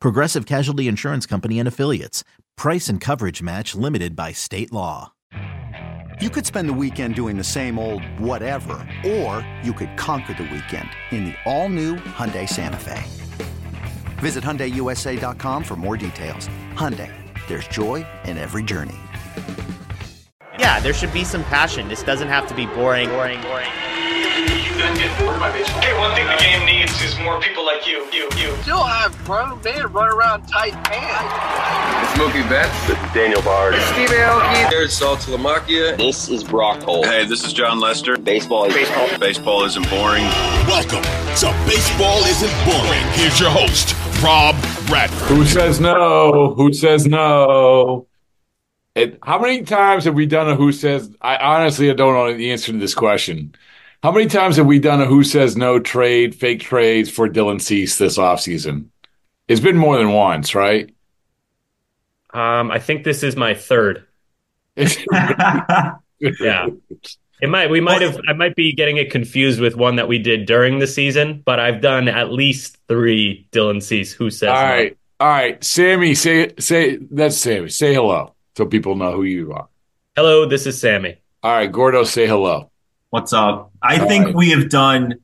Progressive Casualty Insurance Company and Affiliates. Price and coverage match limited by state law. You could spend the weekend doing the same old whatever, or you could conquer the weekend in the all-new Hyundai Santa Fe. Visit HyundaiUSA.com for more details. Hyundai, there's joy in every journey. Yeah, there should be some passion. This doesn't have to be boring, boring, boring. Hey, one thing the game needs is more people like you, you, you. Still have grown men run around tight pants. Mookie Betts. This is Daniel Bard. Steve Aoki. There's Saltalamacchia. This is Brock Holt. Hey, this is Jon Lester. Baseball is baseball. Baseball isn't boring. Welcome to Baseball Isn't Boring. Here's your host, Rob Bradford. Who says no? Who says no? It, how many times have we done a who says? I honestly I don't know the answer to this question. How many times have we done a who says no trade, fake trades for Dylan Cease this offseason? It's been more than once, right? Um, I think this is my third. yeah. It might we might have I might be getting it confused with one that we did during the season, but I've done at least three Dylan Cease who says All right. No. All right. Sammy, say say that's Sammy. Say hello so people know who you are. Hello, this is Sammy. All right, Gordo, say hello. What's up? I All think right. we have done.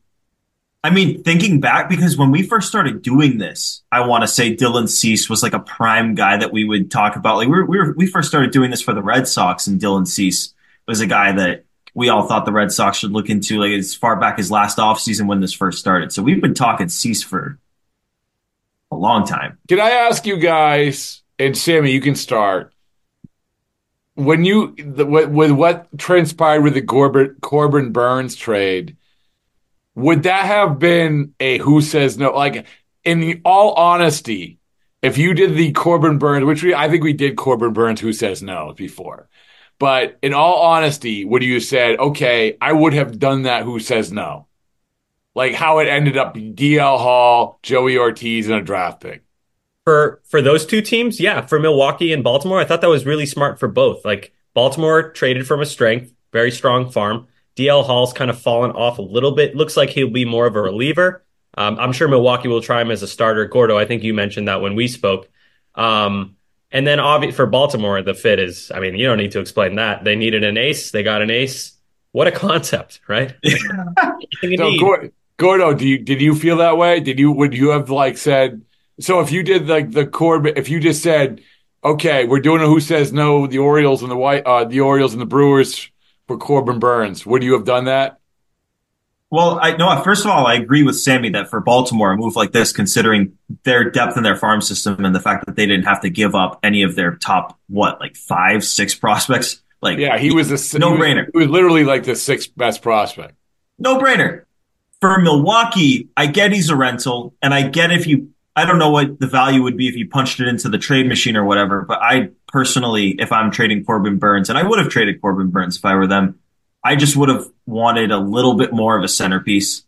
I mean, thinking back, because when we first started doing this, I want to say Dylan Cease was like a prime guy that we would talk about. Like we were, we were, we first started doing this for the Red Sox, and Dylan Cease was a guy that we all thought the Red Sox should look into, like as far back as last offseason when this first started. So we've been talking Cease for a long time. Can I ask you guys, and Sammy, you can start. When you the, with, with what transpired with the Corbin, Corbin Burnes trade, would that have been a who says no? Like, in the, all honesty, if you did the Corbin Burnes, which we I think we did Corbin Burnes who says no before, but in all honesty, would you have said, okay, I would have done that who says no? Like how it ended up DL Hall, Joey Ortiz, and a draft pick. For for those two teams, yeah, for Milwaukee and Baltimore, I thought that was really smart for both. Like Baltimore traded from a strength, very strong farm. DL Hall's kind of fallen off a little bit. Looks like he'll be more of a reliever. Um, I'm sure Milwaukee will try him as a starter. Gordo, I think you mentioned that when we spoke. Um, and then obvi- for Baltimore, the fit is, I mean, you don't need to explain that. They needed an ace. They got an ace. What a concept, right? Everything So need. Gordo, do you did you feel that way? Did you would you have like said so if you did like the Corbin if you just said, okay, we're doing a who says no, the Orioles and the white uh the Orioles and the Brewers for Corbin Burnes, would you have done that? Well, I no. First of all, I agree with Sammy that for Baltimore, a move like this, considering their depth in their farm system and the fact that they didn't have to give up any of their top what, like five, six prospects, like Yeah, he was a no brainer, He was literally like the sixth best prospect. no brainer. For Milwaukee, I get he's a rental, and I get if you, I don't know what the value would be if you punched it into the trade machine or whatever. But I personally, if I'm trading Corbin Burnes, and I would have traded Corbin Burnes if I were them, I just would have wanted a little bit more of a centerpiece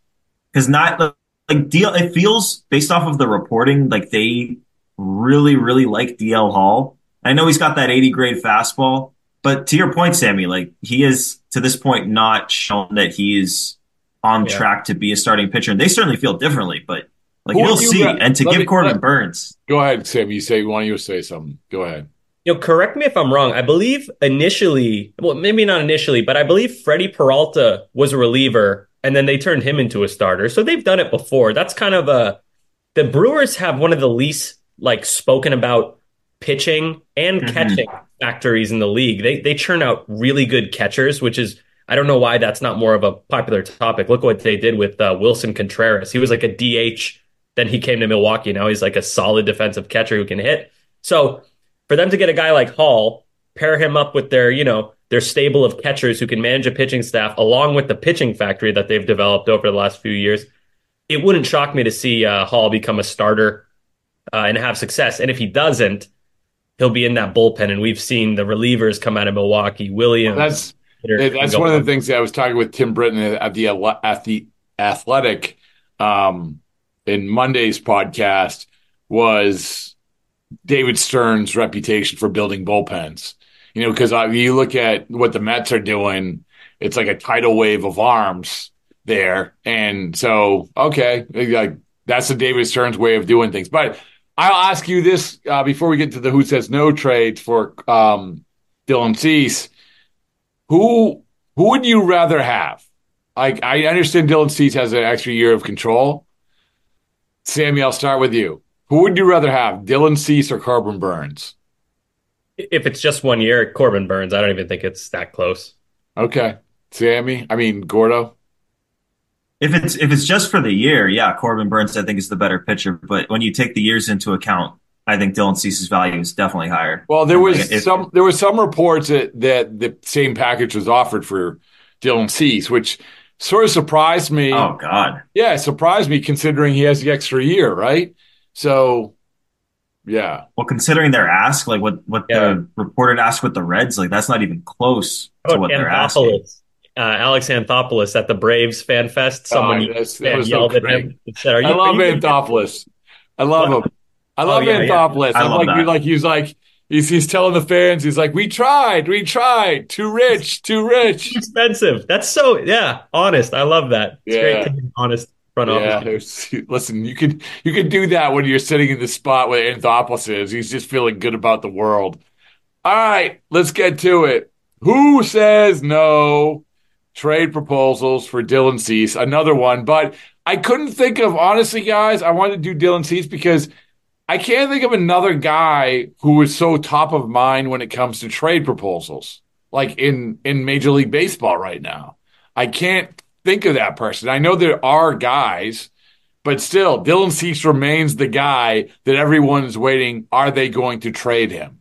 because not like deal. It feels based off of the reporting like they really, really like DL Hall. I know he's got that 80 grade fastball, but to your point, Sammy, like he is to this point not shown that he is on Yeah. track to be a starting pitcher. And they certainly feel differently, but like Who you'll you see. got- And to let give me- Corbin let- Burnes, Go ahead, Sam. You say why don't you say something? Go ahead. You know, correct me if I'm wrong. I believe initially, well, maybe not initially, but I believe Freddie Peralta was a reliever and then they turned him into a starter. So they've done it before. That's kind of a, the Brewers have one of the least like spoken about pitching and Mhm. catching factories in the league. They they churn out really good catchers, which is I don't know why that's not more of a popular topic. Look what they did with uh, Wilson Contreras. He was like a DH, then he came to Milwaukee. Now he's like a solid defensive catcher who can hit. So for them to get a guy like Hall, pair him up with their you know their stable of catchers who can manage a pitching staff, along with the pitching factory that they've developed over the last few years, it wouldn't shock me to see uh, Hall become a starter uh, and have success. And if he doesn't, he'll be in that bullpen. And we've seen the relievers come out of Milwaukee. Williams. That's that's go one of the things that I was talking with Tim Britton at the at the Athletic um, in Monday's podcast was David Stearns' reputation for building bullpens. You know, because uh, you look at what the Mets are doing, it's like a tidal wave of arms there, and so okay, like that's the David Stearns' way of doing things. But I'll ask you this uh, before we get to the who says no trade for um, Dylan Cease. Who who would you rather have? Like I understand Dylan Cease has an extra year of control. Sammy, I'll start with you. Who would you rather have, Dylan Cease or Corbin Burnes? If it's just one year, Corbin Burnes, I don't even think it's that close. Okay, Sammy. I mean Gordo. If it's if it's just for the year, yeah, Corbin Burnes I think is the better pitcher. But when you take the years into account, I think Dylan Cease's value is definitely higher. Well, there was Like, if- some there was some reports that that the same package was offered for Dylan Cease, which sort of surprised me. Oh God. Yeah, it surprised me considering he has the extra year, right? So, yeah. Well, considering their ask, like what what Yeah. the reporter asked with the Reds, like that's not even close to Oh, what they're asking. Uh, Alex Anthopoulos at the Braves Fan Fest. Someone Oh, that's- that fan was so yelled at him said, "Are you?" I love are you Anthopoulos. I love him. I love Oh, yeah, yeah. Anthopoulos. I I'm love like, that. you like he's like he's he's telling the fans, he's like, we tried, we tried, too rich, too rich. expensive. That's so yeah, honest. I love that. It's Yeah. great to be honest front Yeah, office. listen, you could you could do that when you're sitting in the spot where Anthopoulos is. He's just feeling good about the world. All right, let's get to it. Who says no? Trade proposals for Dylan Cease, another one, but I couldn't think of honestly, guys. I wanted to do Dylan Cease because I can't think of another guy who is so top of mind when it comes to trade proposals, like in in Major League Baseball right now. I can't think of that person. I know there are guys, but still, Dylan Cease remains the guy that everyone is waiting. Are they going to trade him?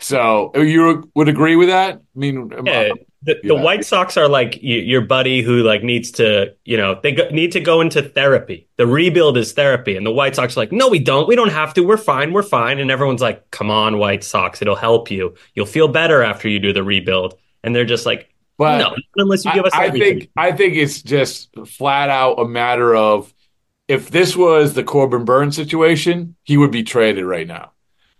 So you would agree with that? I mean, Yeah, the, the White Sox are like your buddy who like needs to, you know, they go, need to go into therapy. The rebuild is therapy, and the White Sox are like, no, we don't. We don't have to. We're fine. We're fine. And everyone's like, come on, White Sox, it'll help you. You'll feel better after you do the rebuild. And they're just like, But no, unless you give us I, I think I think it's just flat out a matter of if this was the Corbin Burnes situation, he would be traded right now.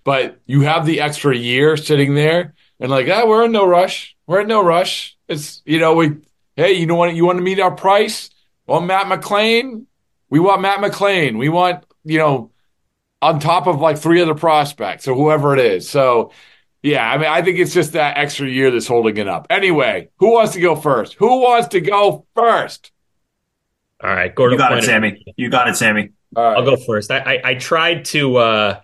But you have the extra year sitting there, and like, ah, we're in no rush. We're in no rush. It's you know, we hey, you know what? You want to meet our price? Well, Matt McLain, we want Matt McLain. We want you know, on top of like three other prospects or whoever it is. So. Yeah, I mean, I think it's just that extra year that's holding it up. Anyway, who wants to go first? Who wants to go first? All right, Gordon. You got it, Sammy. You got it, Sammy. All right. I'll go first. I, I, I tried to uh,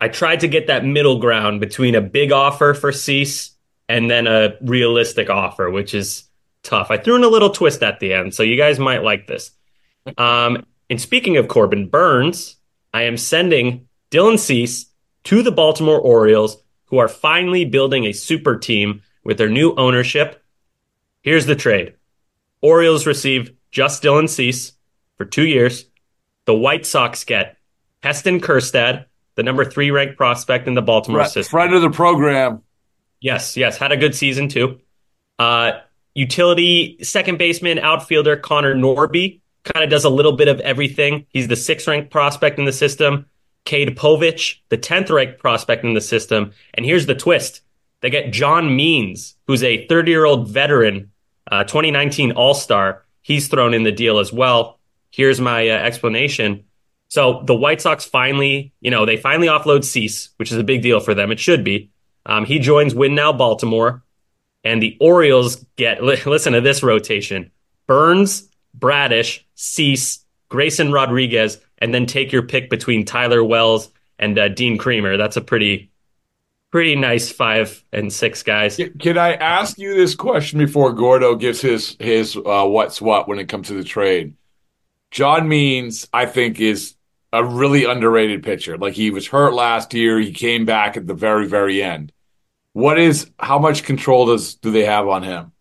I tried to get that middle ground between a big offer for Cease and then a realistic offer, which is tough. I threw in a little twist at the end, so you guys might like this. Um, and speaking of Corbin Burnes, I am sending Dylan Cease to the Baltimore Orioles, who are finally building a super team with their new ownership. Here's the trade: Orioles receive just Dylan Cease for two years. The White Sox get Heston Kjerstad, the number three ranked prospect in the Baltimore Friend, system. friend of the program. Yes, yes, had a good season too. Uh, utility second baseman, outfielder Connor Norby kind of does a little bit of everything. He's the sixth ranked prospect in the system. Cade Povich, the tenth ranked prospect in the system. And here's the twist: they get John Means, who's a 30 year old veteran, uh, 2019 All Star. He's thrown in the deal as well. Here's my uh, explanation. So the White Sox finally, you know, they finally offload Cease, which is a big deal for them. It should be. Um, he joins Win Now Baltimore, and the Orioles get li- listen to this rotation: Burnes, Bradish, Cease, Grayson Rodriguez, and then take your pick between Tyler Wells and uh, Dean Kremer. That's a pretty pretty nice five and six guys. Can I ask you this question before Gordo gives his his uh, what's what when it comes to the trade? John Means, I think, is a really underrated pitcher. Like he was hurt last year, he came back at the very very end. What is how much control does do they have on him?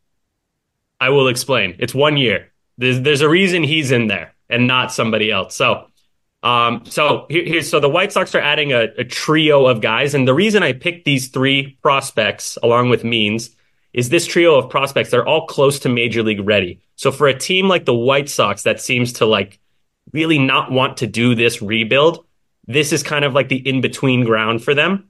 I will explain. It's one year. There's there's a reason he's in there and not somebody else. So um, so here, so the White Sox are adding a, a, trio of guys, and the reason I picked these three prospects along with Means is this trio of prospects. They're all close to major league ready. So for a team like the White Sox that seems to like really not want to do this rebuild, this is kind of like the in between ground for them.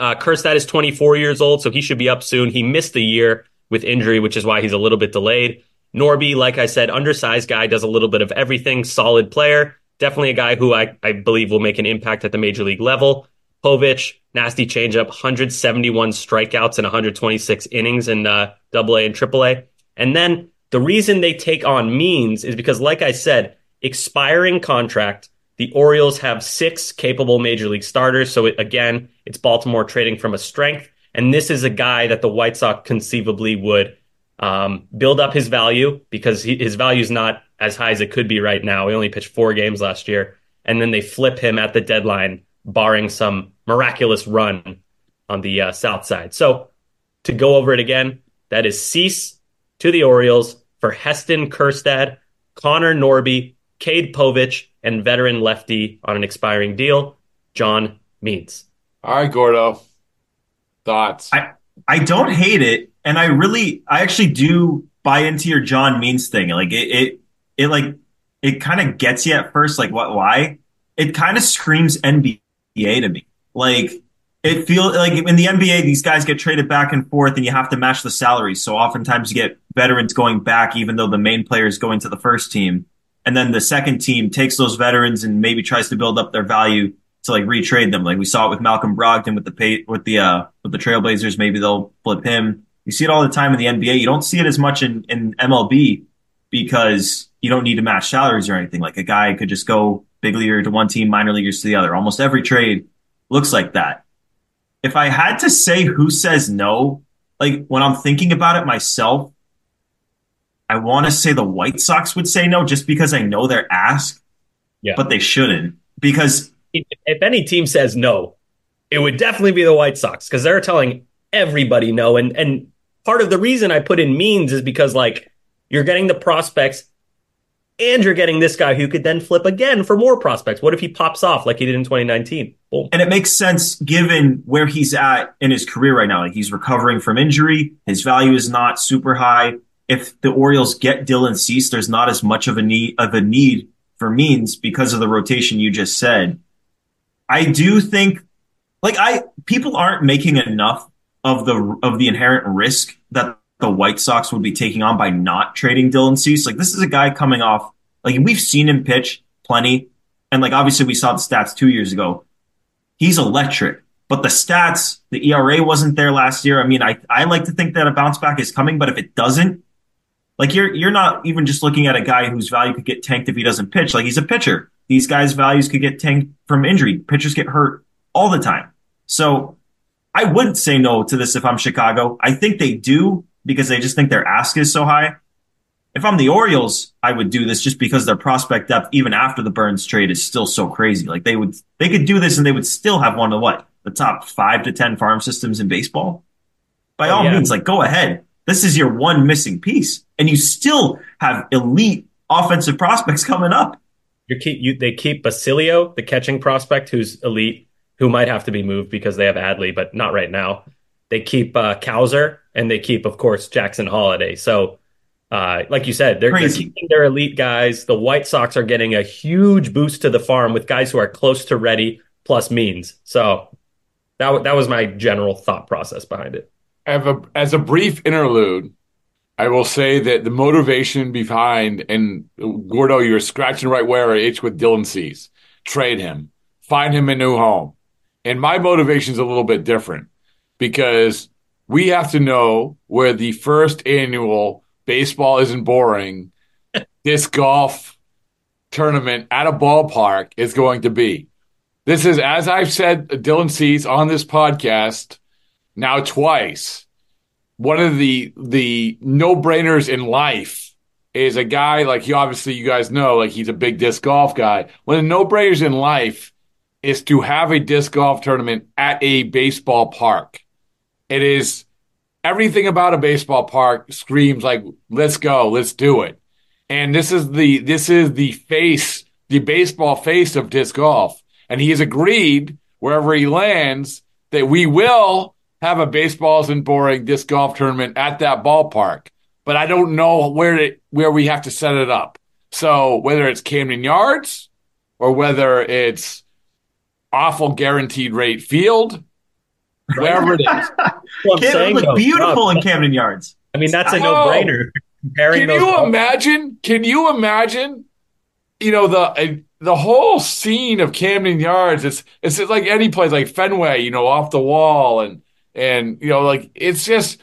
Uh, Kjerstad is 24 years old, so he should be up soon. He missed the year with injury, which is why he's a little bit delayed. Norby, like I said, undersized guy, does a little bit of everything, solid player definitely a guy who I, I believe will make an impact at the major league level. Povich, nasty changeup, 171 strikeouts and 126 innings in uh, Double A and AAA. And then the reason they take on Means is because, like I said, expiring contract. The Orioles have six capable major league starters. So it, again, it's Baltimore trading from a strength. And this is a guy that the White Sox conceivably would um, build up his value because he, his value is not as high as it could be right now. He only pitched four games last year, and then they flip him at the deadline, barring some miraculous run on the uh, south side. So to go over it again, that is Cease to the Orioles for Heston Kjerstad, Connor Norby, Cade Povich, and veteran lefty on an expiring deal, John Means. All right, Gordo. Thoughts? I, I don't hate it. And I really, I actually do buy into your John Means thing. Like it, it it like it kind of gets you at first, like what why? It kind of screams NBA to me. Like it feels like in the NBA, these guys get traded back and forth, and you have to match the salaries. So oftentimes you get veterans going back, even though the main player is going to the first team, and then the second team takes those veterans and maybe tries to build up their value to like retrade them. Like we saw it with Malcolm Brogdon with the pay, with the uh with the Trailblazers. Maybe they'll flip him. You see it all the time in the NBA. You don't see it as much in in MLB because you don't need to match salaries or anything. Like a guy could just go big leaguer to one team, minor leaguers to the other. Almost every trade looks like that. If I had to say who says no, like when I'm thinking about it myself, I want to say the White Sox would say no just because I know they're asked, yeah. but they shouldn't because if any team says no, it would definitely be the White Sox because they're telling everybody no. And and part of the reason I put in Means is because like you're getting the prospects and you're getting this guy who could then flip again for more prospects. What if he pops off like he did in 2019? Boom. And it makes sense given where he's at in his career right now. Like he's recovering from injury. His value is not super high. If the Orioles get Dylan Cease, there's not as much of a need of a need for Means because of the rotation you just said. I do think like I people aren't making enough of the of the inherent risk that the White Sox would be taking on by not trading Dylan Cease. Like this is a guy coming off, like we've seen him pitch plenty. And like obviously we saw the stats two years ago. He's electric. But the stats, the ERA wasn't there last year. I mean, I, I like to think that a bounce back is coming, but if it doesn't, like you're you're not even just looking at a guy whose value could get tanked if he doesn't pitch. Like he's a pitcher. These guys' values could get tanked from injury. Pitchers get hurt all the time. So I wouldn't say no to this if I'm Chicago. I think they do, because they just think their ask is so high. If I'm the Orioles, I would do this just because their prospect depth, even after the Burnes trade, is still so crazy. Like they would, they could do this and they would still have one of what the top five to ten farm systems in baseball. By oh, all yeah. means, like go ahead. This is your one missing piece, and you still have elite offensive prospects coming up. You keep you, they keep Basallo, the catching prospect, who's elite, who might have to be moved because they have Adley, but not right now. They keep uh, Cowser, and they keep, of course, Jackson Holliday. So, uh, like you said, they're, they're, keeping their elite guys. The White Sox are getting a huge boost to the farm with guys who are close to ready plus Means. So that that was my general thought process behind it. As a, as a brief interlude, I will say that the motivation behind and Gordo, you're scratching right where I itch with Dylan Cease. Trade him, find him a new home. And my motivation is a little bit different because we have to know where the first annual baseball isn't boring disc golf tournament at a ballpark is going to be. This is, as I've said, Dylan Cease on this podcast now twice. One of the the no brainers in life is a guy like you. Obviously, you guys know, like he's a big disc golf guy. One of the no brainers in life is to have a disc golf tournament at a baseball park. It is everything about a baseball park screams like, "Let's go, let's do it." And this is the this is the face, the baseball face of disc golf and he has agreed wherever he lands that we will have a Baseball Isn't Boring disc golf tournament at that ballpark. But I don't know where to, where we have to set it up. So whether it's Camden Yards or whether it's awful guaranteed rate field, wherever it is. well, it look beautiful in Camden Yards. I mean, that's a no brainer. Can you imagine? Can you imagine? You know the uh, the whole scene of Camden Yards, it's it's like any place like Fenway, you know, off the wall and and you know, like it's just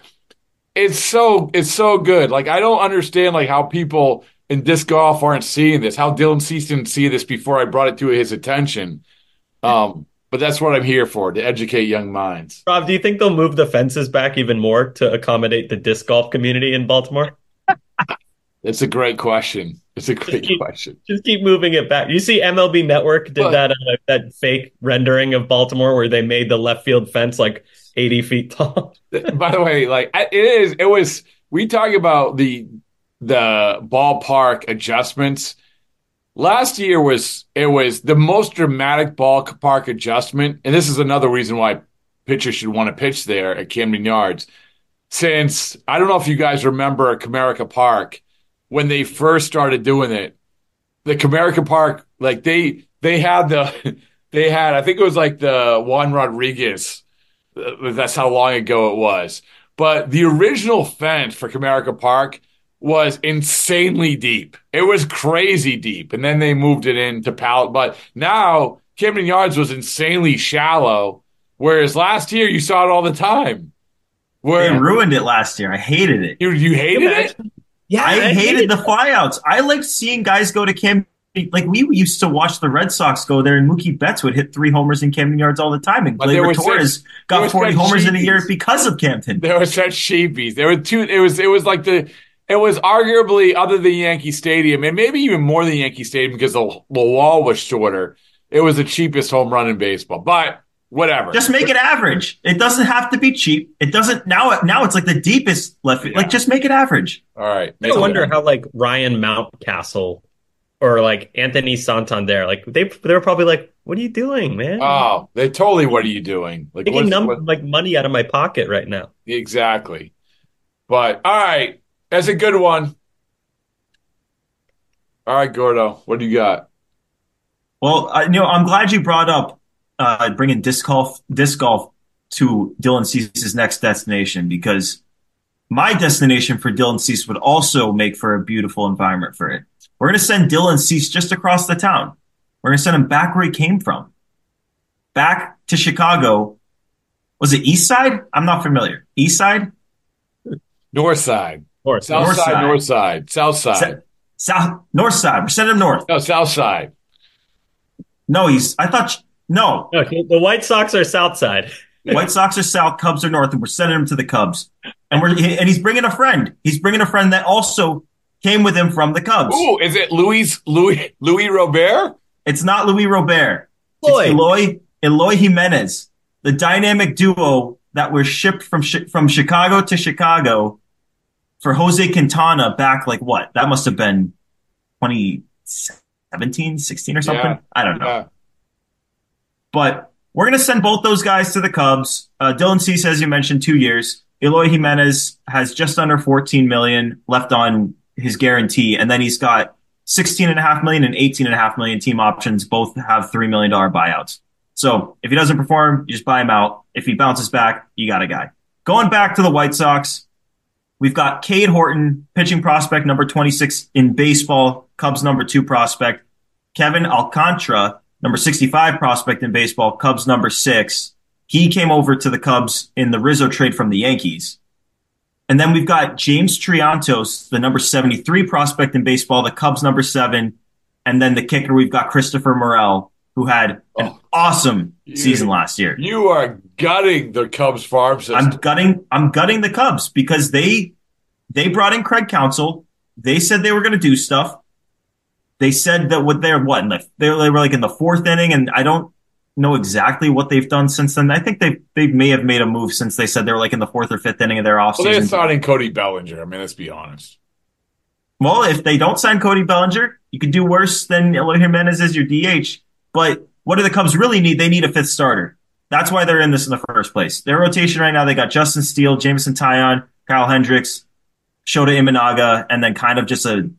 it's so it's so good. Like I don't understand like how people in disc golf aren't seeing this. How Dylan Cease didn't see this before I brought it to his attention. Um, but that's what I'm here for to educate young minds. Rob, do you think they'll move the fences back even more to accommodate the disc golf community in Baltimore? It's a great question. It's a great just keep, question. Just keep moving it back. You see, MLB Network did what? that uh, that fake rendering of Baltimore where they made the left field fence like eighty feet tall. By the way, like it is, it was. We talk about the the ballpark adjustments. Last year was it was the most dramatic ballpark adjustment, and this is another reason why pitchers should want to pitch there at Camden Yards. Since I don't know if you guys remember Comerica Park when they first started doing it, the Comerica Park, like they they had the they had I think it was like the Juan Rodriguez. Uh, that's how long ago it was. But the original fence for Comerica Park was insanely deep. It was crazy deep, and then they moved it into pallet. But now Camden Yards was insanely shallow, whereas last year you saw it all the time. Where, they ruined it last year. I hated it. You you hated it? Yeah, I, I hated, hated the flyouts. I liked seeing guys go to Camden. Like we used to watch the Red Sox go there, and Mookie Betts would hit three homers in Camden Yards all the time, and Gleyber Torres got forty homers sheepies. in a year because of Camden. There were such sheepies. There were two. It was it was like the it was arguably other than Yankee Stadium, and maybe even more than Yankee Stadium because the, the wall was shorter. It was the cheapest home run in baseball, but whatever. Just make it average. It doesn't have to be cheap. It doesn't now. Now it's like the deepest left. Yeah. Like just make it average. All right. I wonder how like Ryan Mountcastle or like Anthony Santander, like they they were probably like, "What are you doing, man?" Oh, they totally. What are you doing? Like taking num- what? like money out of my pocket right now. Exactly. But all right, that's a good one. All right, Gordo, what do you got? Well, I, you know, I'm glad you brought up uh, bringing disc golf, disc golf to Dylan Cease's next destination because my destination for Dylan Cease would also make for a beautiful environment for it. We're going to send Dylan Cease just across the town. We're going to send him back where he came from, back to Chicago. Was it East Side? I'm not familiar. East Side, North Side, North, South north side, North Side, South Side, South, North Side. We're sending him north. No, South Side. No, he's. I thought no. Okay, the White Sox are South Side. White Sox are South, Cubs are North, and we're sending him to the Cubs. And we're and he's bringing a friend. He's bringing a friend that also came with him from the Cubs. Ooh, is it Luis Luis Luis Robert? It's not Luis Robert. It's Eloy Eloy Jimenez, the dynamic duo that was shipped from from Chicago to Chicago for Jose Quintana back like what? That must have been 2017, 16 or something. Yeah, I don't know. Yeah. But we're going to send both those guys to the Cubs. Uh, Dylan Cease, as you mentioned, two years. Eloy Jimenez has just under 14 million left on his guarantee, and then he's got 16 and a half million and 18 and a half million team options. Both have three million dollar buyouts. So if he doesn't perform, you just buy him out. If he bounces back, you got a guy. Going back to the White Sox, we've got Cade Horton, pitching prospect number 26 in baseball, Cubs number two prospect. Kevin Alcantara, number 65 prospect in baseball, Cubs number six. He came over to the Cubs in the Rizzo trade from the Yankees. And then we've got James Triantos, the number 73 prospect in baseball, the Cubs number seven. And then the kicker, we've got Christopher Morel, who had an oh, awesome season last year. You are gutting the Cubs farm system. I'm gutting. I'm gutting the Cubs because they they brought in Craig Counsell. They said they were going to do stuff. They said that what they're what in the, they were like in the fourth inning, and I don't know exactly what they've done since then. I think they they may have made a move since they said they were like in the fourth or fifth inning of their offseason. Well, they're signing Cody Bellinger. I mean, let's be honest. Well, if they don't sign Cody Bellinger, you could do worse than Eloy Jimenez as your DH. But what do the Cubs really need? They need a fifth starter. That's why they're in this in the first place. Their rotation right now, they got Justin Steele, Jameson Taillon, Kyle Hendricks, Shota Imanaga, and then kind of just a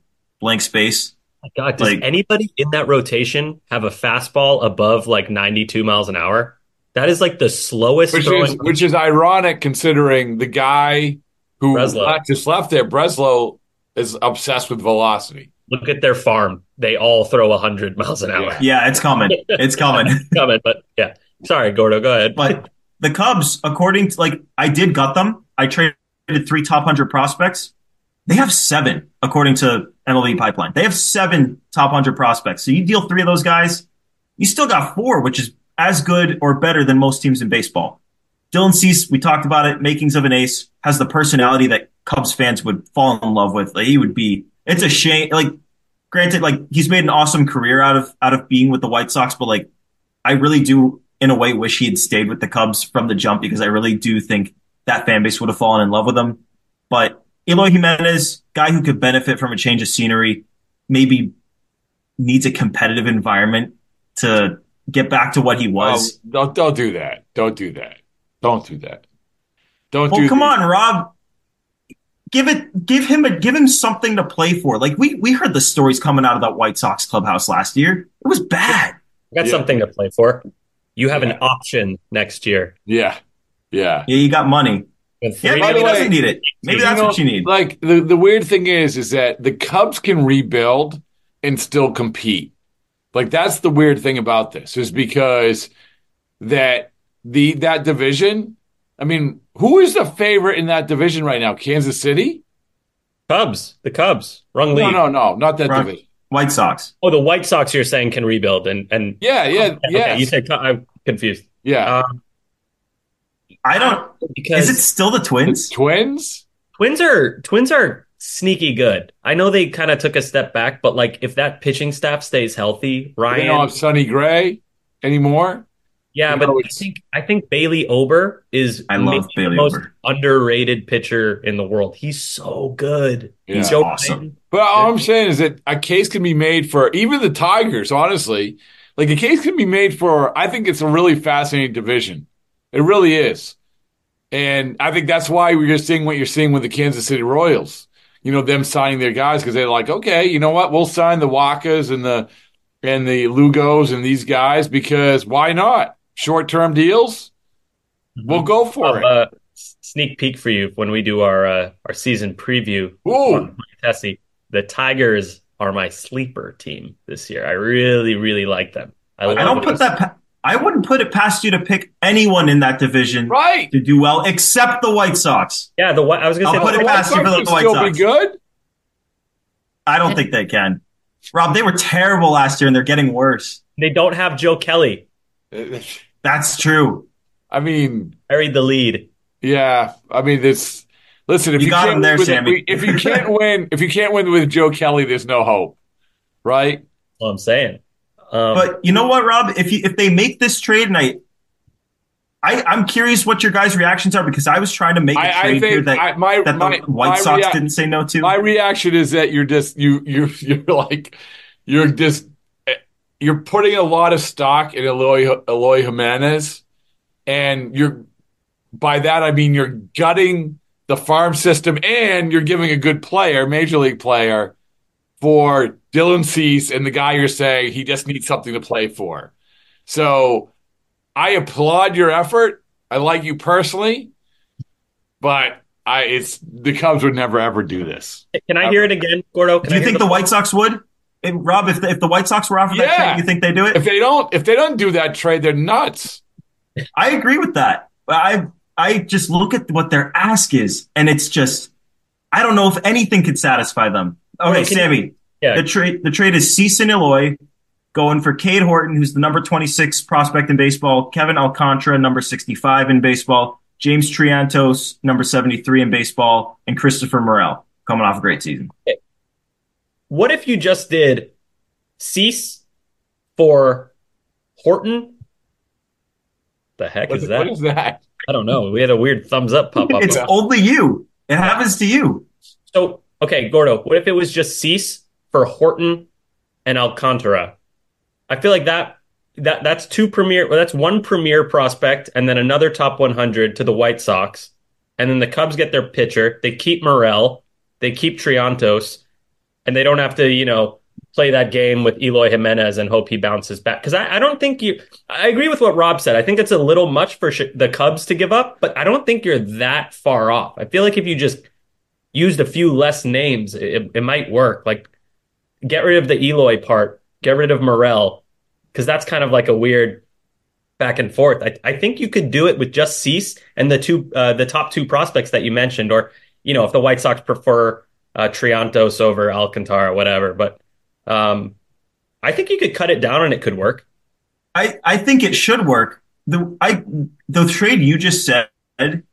blank space. My God, does like, anybody in that rotation have a fastball above like 92 miles an hour? That is like the slowest. Which is which is ironic considering the guy who Breslow. just left there, Breslow, is obsessed with velocity. Look at their farm; they all throw 100 miles an hour. Yeah, it's coming. It's coming. it's coming. But yeah, sorry, Gordo. Go ahead. But the Cubs, according to like, I did gut them. I traded three top hundred prospects. They have seven, according to MLB Pipeline. They have seven top 100 prospects. So you deal three of those guys, you still got four, which is as good or better than most teams in baseball. Dylan Cease, we talked about it, makings of an ace, has the personality that Cubs fans would fall in love with. Like he would be, it's a shame. Like, granted, like he's made an awesome career out of, out of being with the White Sox, but like, I really do, in a way, wish he had stayed with the Cubs from the jump because I really do think that fan base would have fallen in love with him. But Eloy Jimenez, guy who could benefit from a change of scenery, maybe needs a competitive environment to get back to what he oh, was. Oh, don't don't do that. Don't do that. Don't do that. Don't well, do come on, Rob. Give it give him a give him something to play for. Like we we heard the stories coming out of that White Sox clubhouse last year. It was bad. got yeah. something to play for. You have yeah. an option next year. Yeah. Yeah. Yeah, you got money. Yeah, maybe he doesn't need it. Maybe that's know, what you need. Like the, the weird thing is, is that the Cubs can rebuild and still compete. Like that's the weird thing about this is because that the that division. I mean, who is the favorite in that division right now? Kansas City, Cubs, the Cubs. Wrong league. No, no, no, not that Wrong. division. White Sox. Oh, the White Sox. You're saying can rebuild and and yeah, yeah, okay, yeah. Okay. You say I'm confused. Yeah. Um, I don't because is it still the twins? The twins? Twins are twins are sneaky good. I know they kind of took a step back, but like if that pitching staff stays healthy, Ryan they don't have Sonny Gray anymore. Yeah, you but I think I think Bailey Ober is I love Bailey the most Ober. underrated pitcher in the world. He's so good. Yeah. He's so awesome. But all I'm saying is that a case can be made for even the Tigers, honestly. Like a case can be made for I think it's a really fascinating division. It really is. And I think that's why you're seeing what you're seeing with the Kansas City Royals. You know, them signing their guys because they're like, okay, you know what? We'll sign the Wachas and the and the Lugos and these guys because why not? Short term deals. We'll go for it. Uh, sneak peek for you when we do our uh, our season preview. Ooh, Tessie, the Tigers are my sleeper team this year. I really, really like them. I, I don't put that. I wouldn't put it past you to pick anyone in that division right. to do well, except the White Sox. Yeah, the White. I was going to say I'll put it past you for the White still Sox. Be good. I don't think they can. Rob, they were terrible last year, and they're getting worse. They don't have Joe Kelly. That's true. I mean, buried the lead. Yeah, I mean, this. Listen, if you, you got him there, with, Sammy. if you can't win, if you can't win with Joe Kelly, there's no hope, right? That's what I'm saying. Um, but you know what, Rob? If you if they make this trade, and I, I I'm curious what your guys' reactions are because I was trying to make a I, trade I here that, I, my, that my, the White Sox rea- didn't say no to. My reaction is that you're just you you you're like you're just you're putting a lot of stock in Eloy Eloy Jimenez, and you're by that I mean you're gutting the farm system and you're giving a good player, major league player, for Dylan Cease and the guy you're saying he just needs something to play for. So I applaud your effort. I like you personally, but I it's the Cubs would never ever do this. Can I ever. hear it again, Gordo? Can do you think the, the White Sox would? And Rob, if the, if the White Sox were offered yeah. that trade, you think they do it? If they don't, if they don't do that trade, they're nuts. I agree with that. I I just look at what their ask is, and it's just I don't know if anything could satisfy them. Okay, Sammy, yeah. The trade the trade is Cease and Eloy going for Cade Horton, who's the number 26 prospect in baseball, Kevin Alcantara, number 65 in baseball, James Triantos, number 73 in baseball, and Christopher Morel, coming off a great season. What if you just did Cease for Horton? The heck What- is that? what is that? I don't know. We had a weird thumbs up pop up. It's only you. It happens to you. So, okay, Gordo, what if it was just Cease for Horton and Alcantara? I feel like that that that's two premier well, that's one premier prospect and then another top 100 to the White Sox. And then the Cubs get their pitcher. They keep Morel, they keep Triantos, and they don't have to, you know, play that game with Eloy Jimenez and hope he bounces back. Because I, I don't think you. I agree with what Rob said. I think it's a little much for sh- the Cubs to give up, but I don't think you're that far off. I feel like if you just used a few less names, it, it might work. Like get rid of the Eloy part, get rid of Morel, because that's kind of like a weird back and forth. I, I think you could do it with just Cease and the two uh, the top two prospects that you mentioned, or you know if the White Sox prefer uh, Triantos over Alcantara, whatever. But um, I think you could cut it down and it could work. I, I think it should work. The I the trade you just said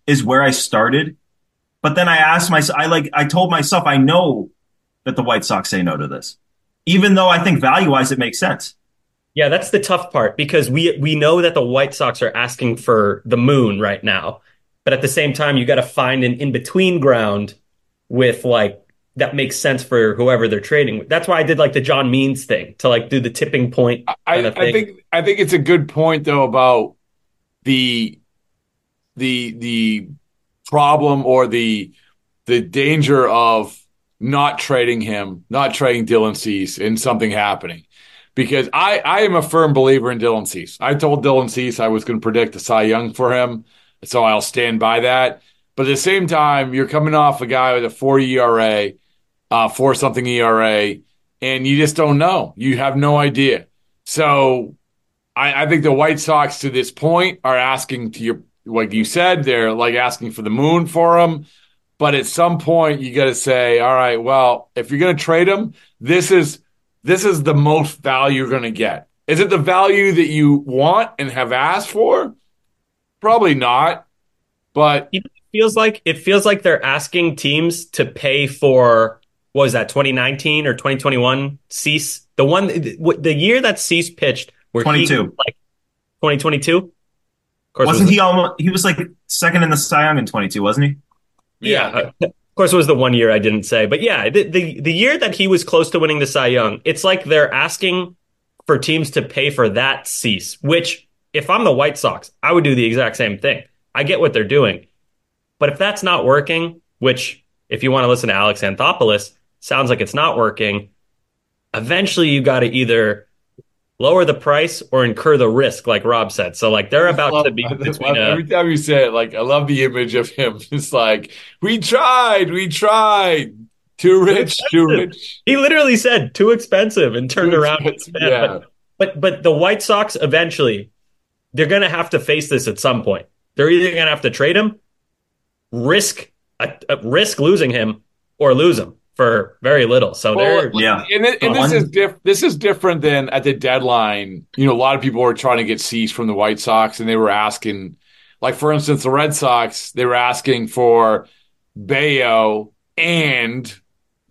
is where I started, but then I asked myself, I like I told myself I know that the White Sox say no to this, even though I think value wise it makes sense. Yeah, that's the tough part because we we know that the White Sox are asking for the moon right now, but at the same time, you got to find an in between ground with like that makes sense for whoever they're trading with. That's why I did like the John Means thing to like do the tipping point. I, I think I think it's a good point though about the the the problem or the the danger of not trading him, not trading Dylan Cease and something happening. Because I, I am a firm believer in Dylan Cease. I told Dylan Cease I was going to predict a Cy Young for him, so I'll stand by that. But at the same time, you're coming off a guy with a four ERA, uh, four something ERA, and you just don't know. You have no idea. So I, I think the White Sox to this point are asking to your, like you said, they're like asking for the moon for them. But at some point, you got to say, all right, well, if you're going to trade them, this is this is the most value you're going to get. Is it the value that you want and have asked for? Probably not. But it feels like it feels like they're asking teams to pay for what was that 2019 or 2021 Cease the one the year that Cease pitched where 22. he, like 2022 Wasn't was, he almost? He was like second in the Cy Young in 22, wasn't he? yeah uh, of course it was the one year I didn't say but yeah the, the the year that he was close to winning the Cy Young it's like they're asking for teams to pay for that Cease which if I'm the White Sox I would do the exact same thing I get what they're doing but if that's not working, which if you want to listen to Alex Anthopoulos, sounds like it's not working, eventually you got to either lower the price or incur the risk, like Rob said. So like they're about to be between a, every time you say it, like I love the image of him. It's like we tried, we tried. Too rich, too rich. He literally said too expensive and turned Too around. yeah. But, but but the White Sox eventually they're going to have to face this at some point. They're either going to have to trade him, risk risk losing him, or lose him for very little. So they're Yeah. And, it, and this is diff- this is different than at the deadline. You know, a lot of people were trying to get Cease from the White Sox, and they were asking, like for instance, the Red Sox, they were asking for Bello and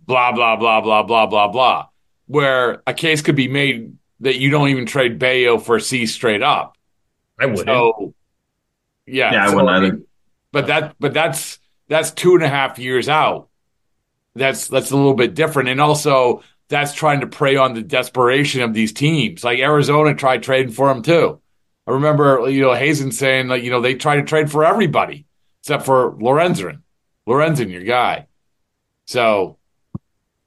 blah blah blah blah blah blah blah. Where a case could be made that you don't even trade Bello for Cease straight up. I wouldn't. So, yeah, Yeah, I wouldn't either. But that, but that's that's two and a half years out. That's that's a little bit different, and also that's trying to prey on the desperation of these teams. Like Arizona tried trading for him too. I remember, you know, Hazen saying like, you know, they tried to trade for everybody except for Lorenzen. Lorenzen, your guy. So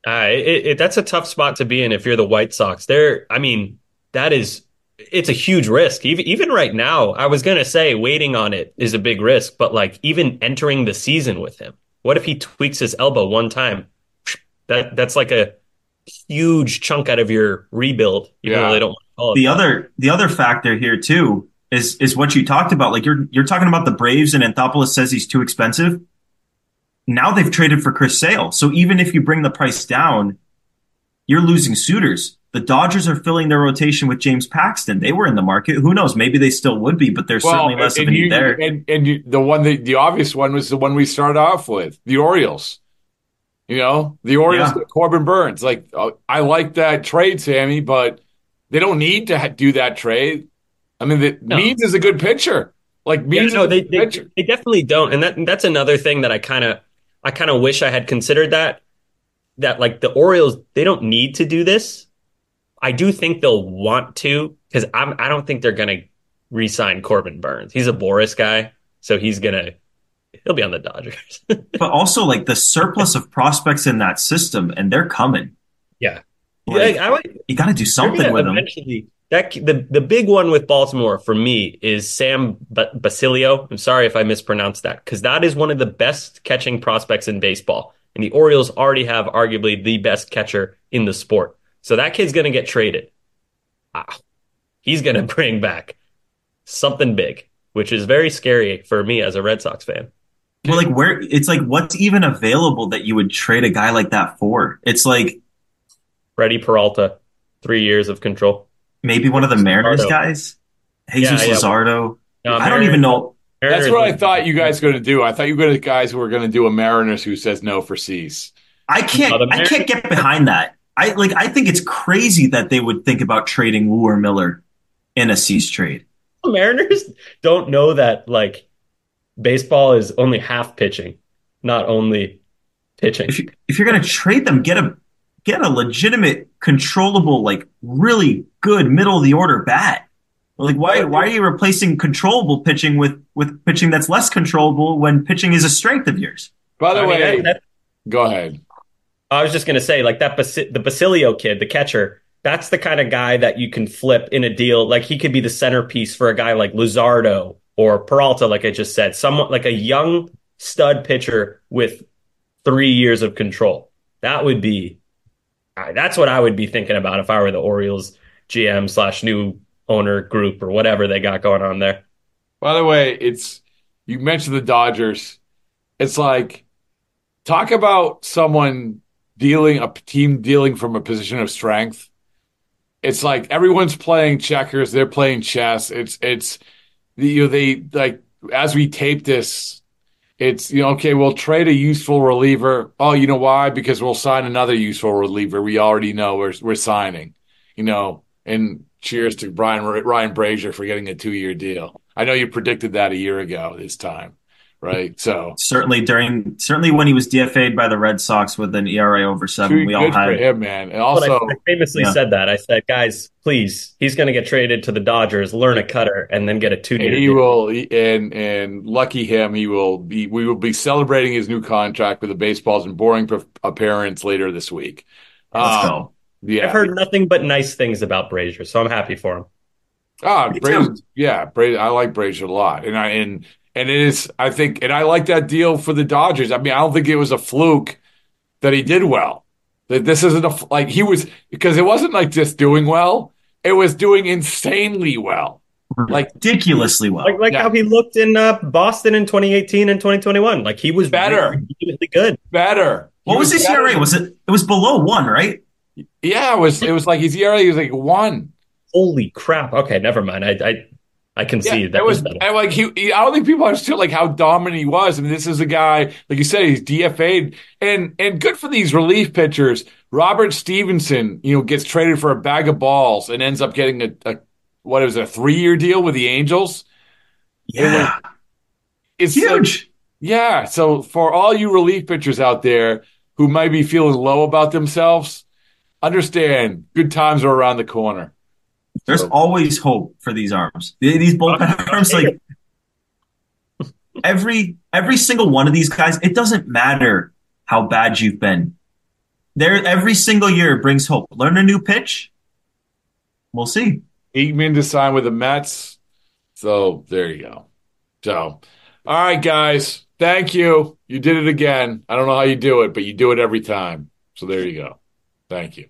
Uh, it, it, that's a tough spot to be in if you're the White Sox. There, I mean, that is, it's a huge risk. Even even right now, I was gonna say waiting on it is a big risk, but like even entering the season with him, what if he tweaks his elbow one time? That that's like a huge chunk out of your rebuild. Even Yeah. though they don't want to call it. The that. other the other factor here too is is what you talked about. Like you're you're talking about the Braves and Anthopoulos says he's too expensive. Now they've traded for Chris Sale. So even if you bring the price down, you're losing suitors. The Dodgers are filling their rotation with James Paxton. They were in the market. Who knows? Maybe they still would be, but there's well, certainly less of a need there. And, and you, the one, that, the obvious one was the one we started off with, the Orioles. You know, the Orioles, yeah. Corbin Burnes. Like, uh, I like that trade, Sammy, but they don't need to ha- do that trade. I mean, the, no. Means is a good pitcher. Like Means, yeah, no, they, they, they definitely don't, and that that's another thing that I kind of I kind of wish I had considered that that like the Orioles they don't need to do this. I do think they'll want to because I'm I don't think they're gonna re-sign Corbin Burnes. He's a Boras guy, so he's gonna he'll be on the Dodgers. but also like the surplus of prospects in that system, and they're coming. Yeah, like, yeah. I, you got to do something with them. That the the big one with Baltimore for me is Sam Basallo. I'm sorry if I mispronounced that because that is one of the best catching prospects in baseball, and the Orioles already have arguably the best catcher in the sport. So that kid's going to get traded. Ah, he's going to bring back something big, which is very scary for me as a Red Sox fan. Well, like where it's like what's even available that you would trade a guy like that for? It's like Freddie Peralta, three years of control. Maybe one of the Mariners guys, Jesus yeah, yeah. Luzardo. No, I don't even know. Mariners That's what I thought you guys were going to do. I thought you were the guys who were going to do a Mariners who says no for Cease. I can't. I can't get behind that. I like. I think it's crazy that they would think about trading Woo or Miller in a Cease trade. Mariners don't know that like baseball is only half pitching, not only pitching. If, you, if you're going to trade them, get a get a legitimate, controllable, like really good middle of the order bat. Like why why are you replacing controllable pitching with with pitching that's less controllable when pitching is a strength of yours? By the I way, mean, that, go ahead. I was just gonna say like that the Basallo kid, the catcher. That's the kind of guy that you can flip in a deal. Like he could be the centerpiece for a guy like Luzardo or Peralta, like I just said, someone like a young stud pitcher with three years of control. That would be that's what I would be thinking about if I were the Orioles GM slash new owner group or whatever they got going on there. By the way, it's you mentioned the Dodgers. It's like talk about someone dealing a team dealing from a position of strength. It's like everyone's playing checkers, they're playing chess. It's it's you know they like as we tape this it's you know okay we'll trade a useful reliever. Oh you know why? Because we'll sign another useful reliever. We already know we're we're signing you know. And cheers to Brian Ryan Brasier for getting a two year deal. I know you predicted that a year ago this time right? So certainly during certainly when he was DFA'd by the Red Sox with an ERA over seven, we all had him, man. And also, I, I, famously yeah. said that I said, guys, please, he's going to get traded to the Dodgers, learn a cutter, and then get a two. And he deal. will, and and lucky him, he will be. We will be celebrating his new contract with the Baseball Isn't Boring appearance later this week. Let's um, go. Yeah, I've heard nothing but nice things about Brasier, so I'm happy for him. Ah, Brasier, yeah, Brasier, I like Brasier a lot, and I and and it is, I think, and I like that deal for the Dodgers. I mean, I don't think it was a fluke that he did well. That this isn't a, like he was, because it wasn't like just doing well, it was doing insanely well. Like ridiculously well. Like, like yeah. how he looked in uh, Boston in 2018 and 2021. Like he was better. Really good. Better. What was, was his ERA? Was it, it was below one, right? Yeah, it was, it was like his ERA was like one. Holy crap. Okay, never mind. I, I I can yeah, see that was, was like he, he, I don't think people understood like how dominant he was. I mean, this is a guy, like you said, he's DFA'd, and and good for these relief pitchers. Robert Stephenson, you know, gets traded for a bag of balls and ends up getting a, a what is it, a three year deal with the Angels. Yeah, it's huge. yeah, so for all you relief pitchers out there who might be feeling low about themselves, understand good times are around the corner. There's always hope for these arms. These bullpen arms, like every every single one of these guys, it doesn't matter how bad you've been. There, every single year brings hope. Learn a new pitch. We'll see. Eatman to sign with the Mets. So there you go. So, all right, guys. Thank you. You did it again. I don't know how you do it, but you do it every time. So there you go. Thank you.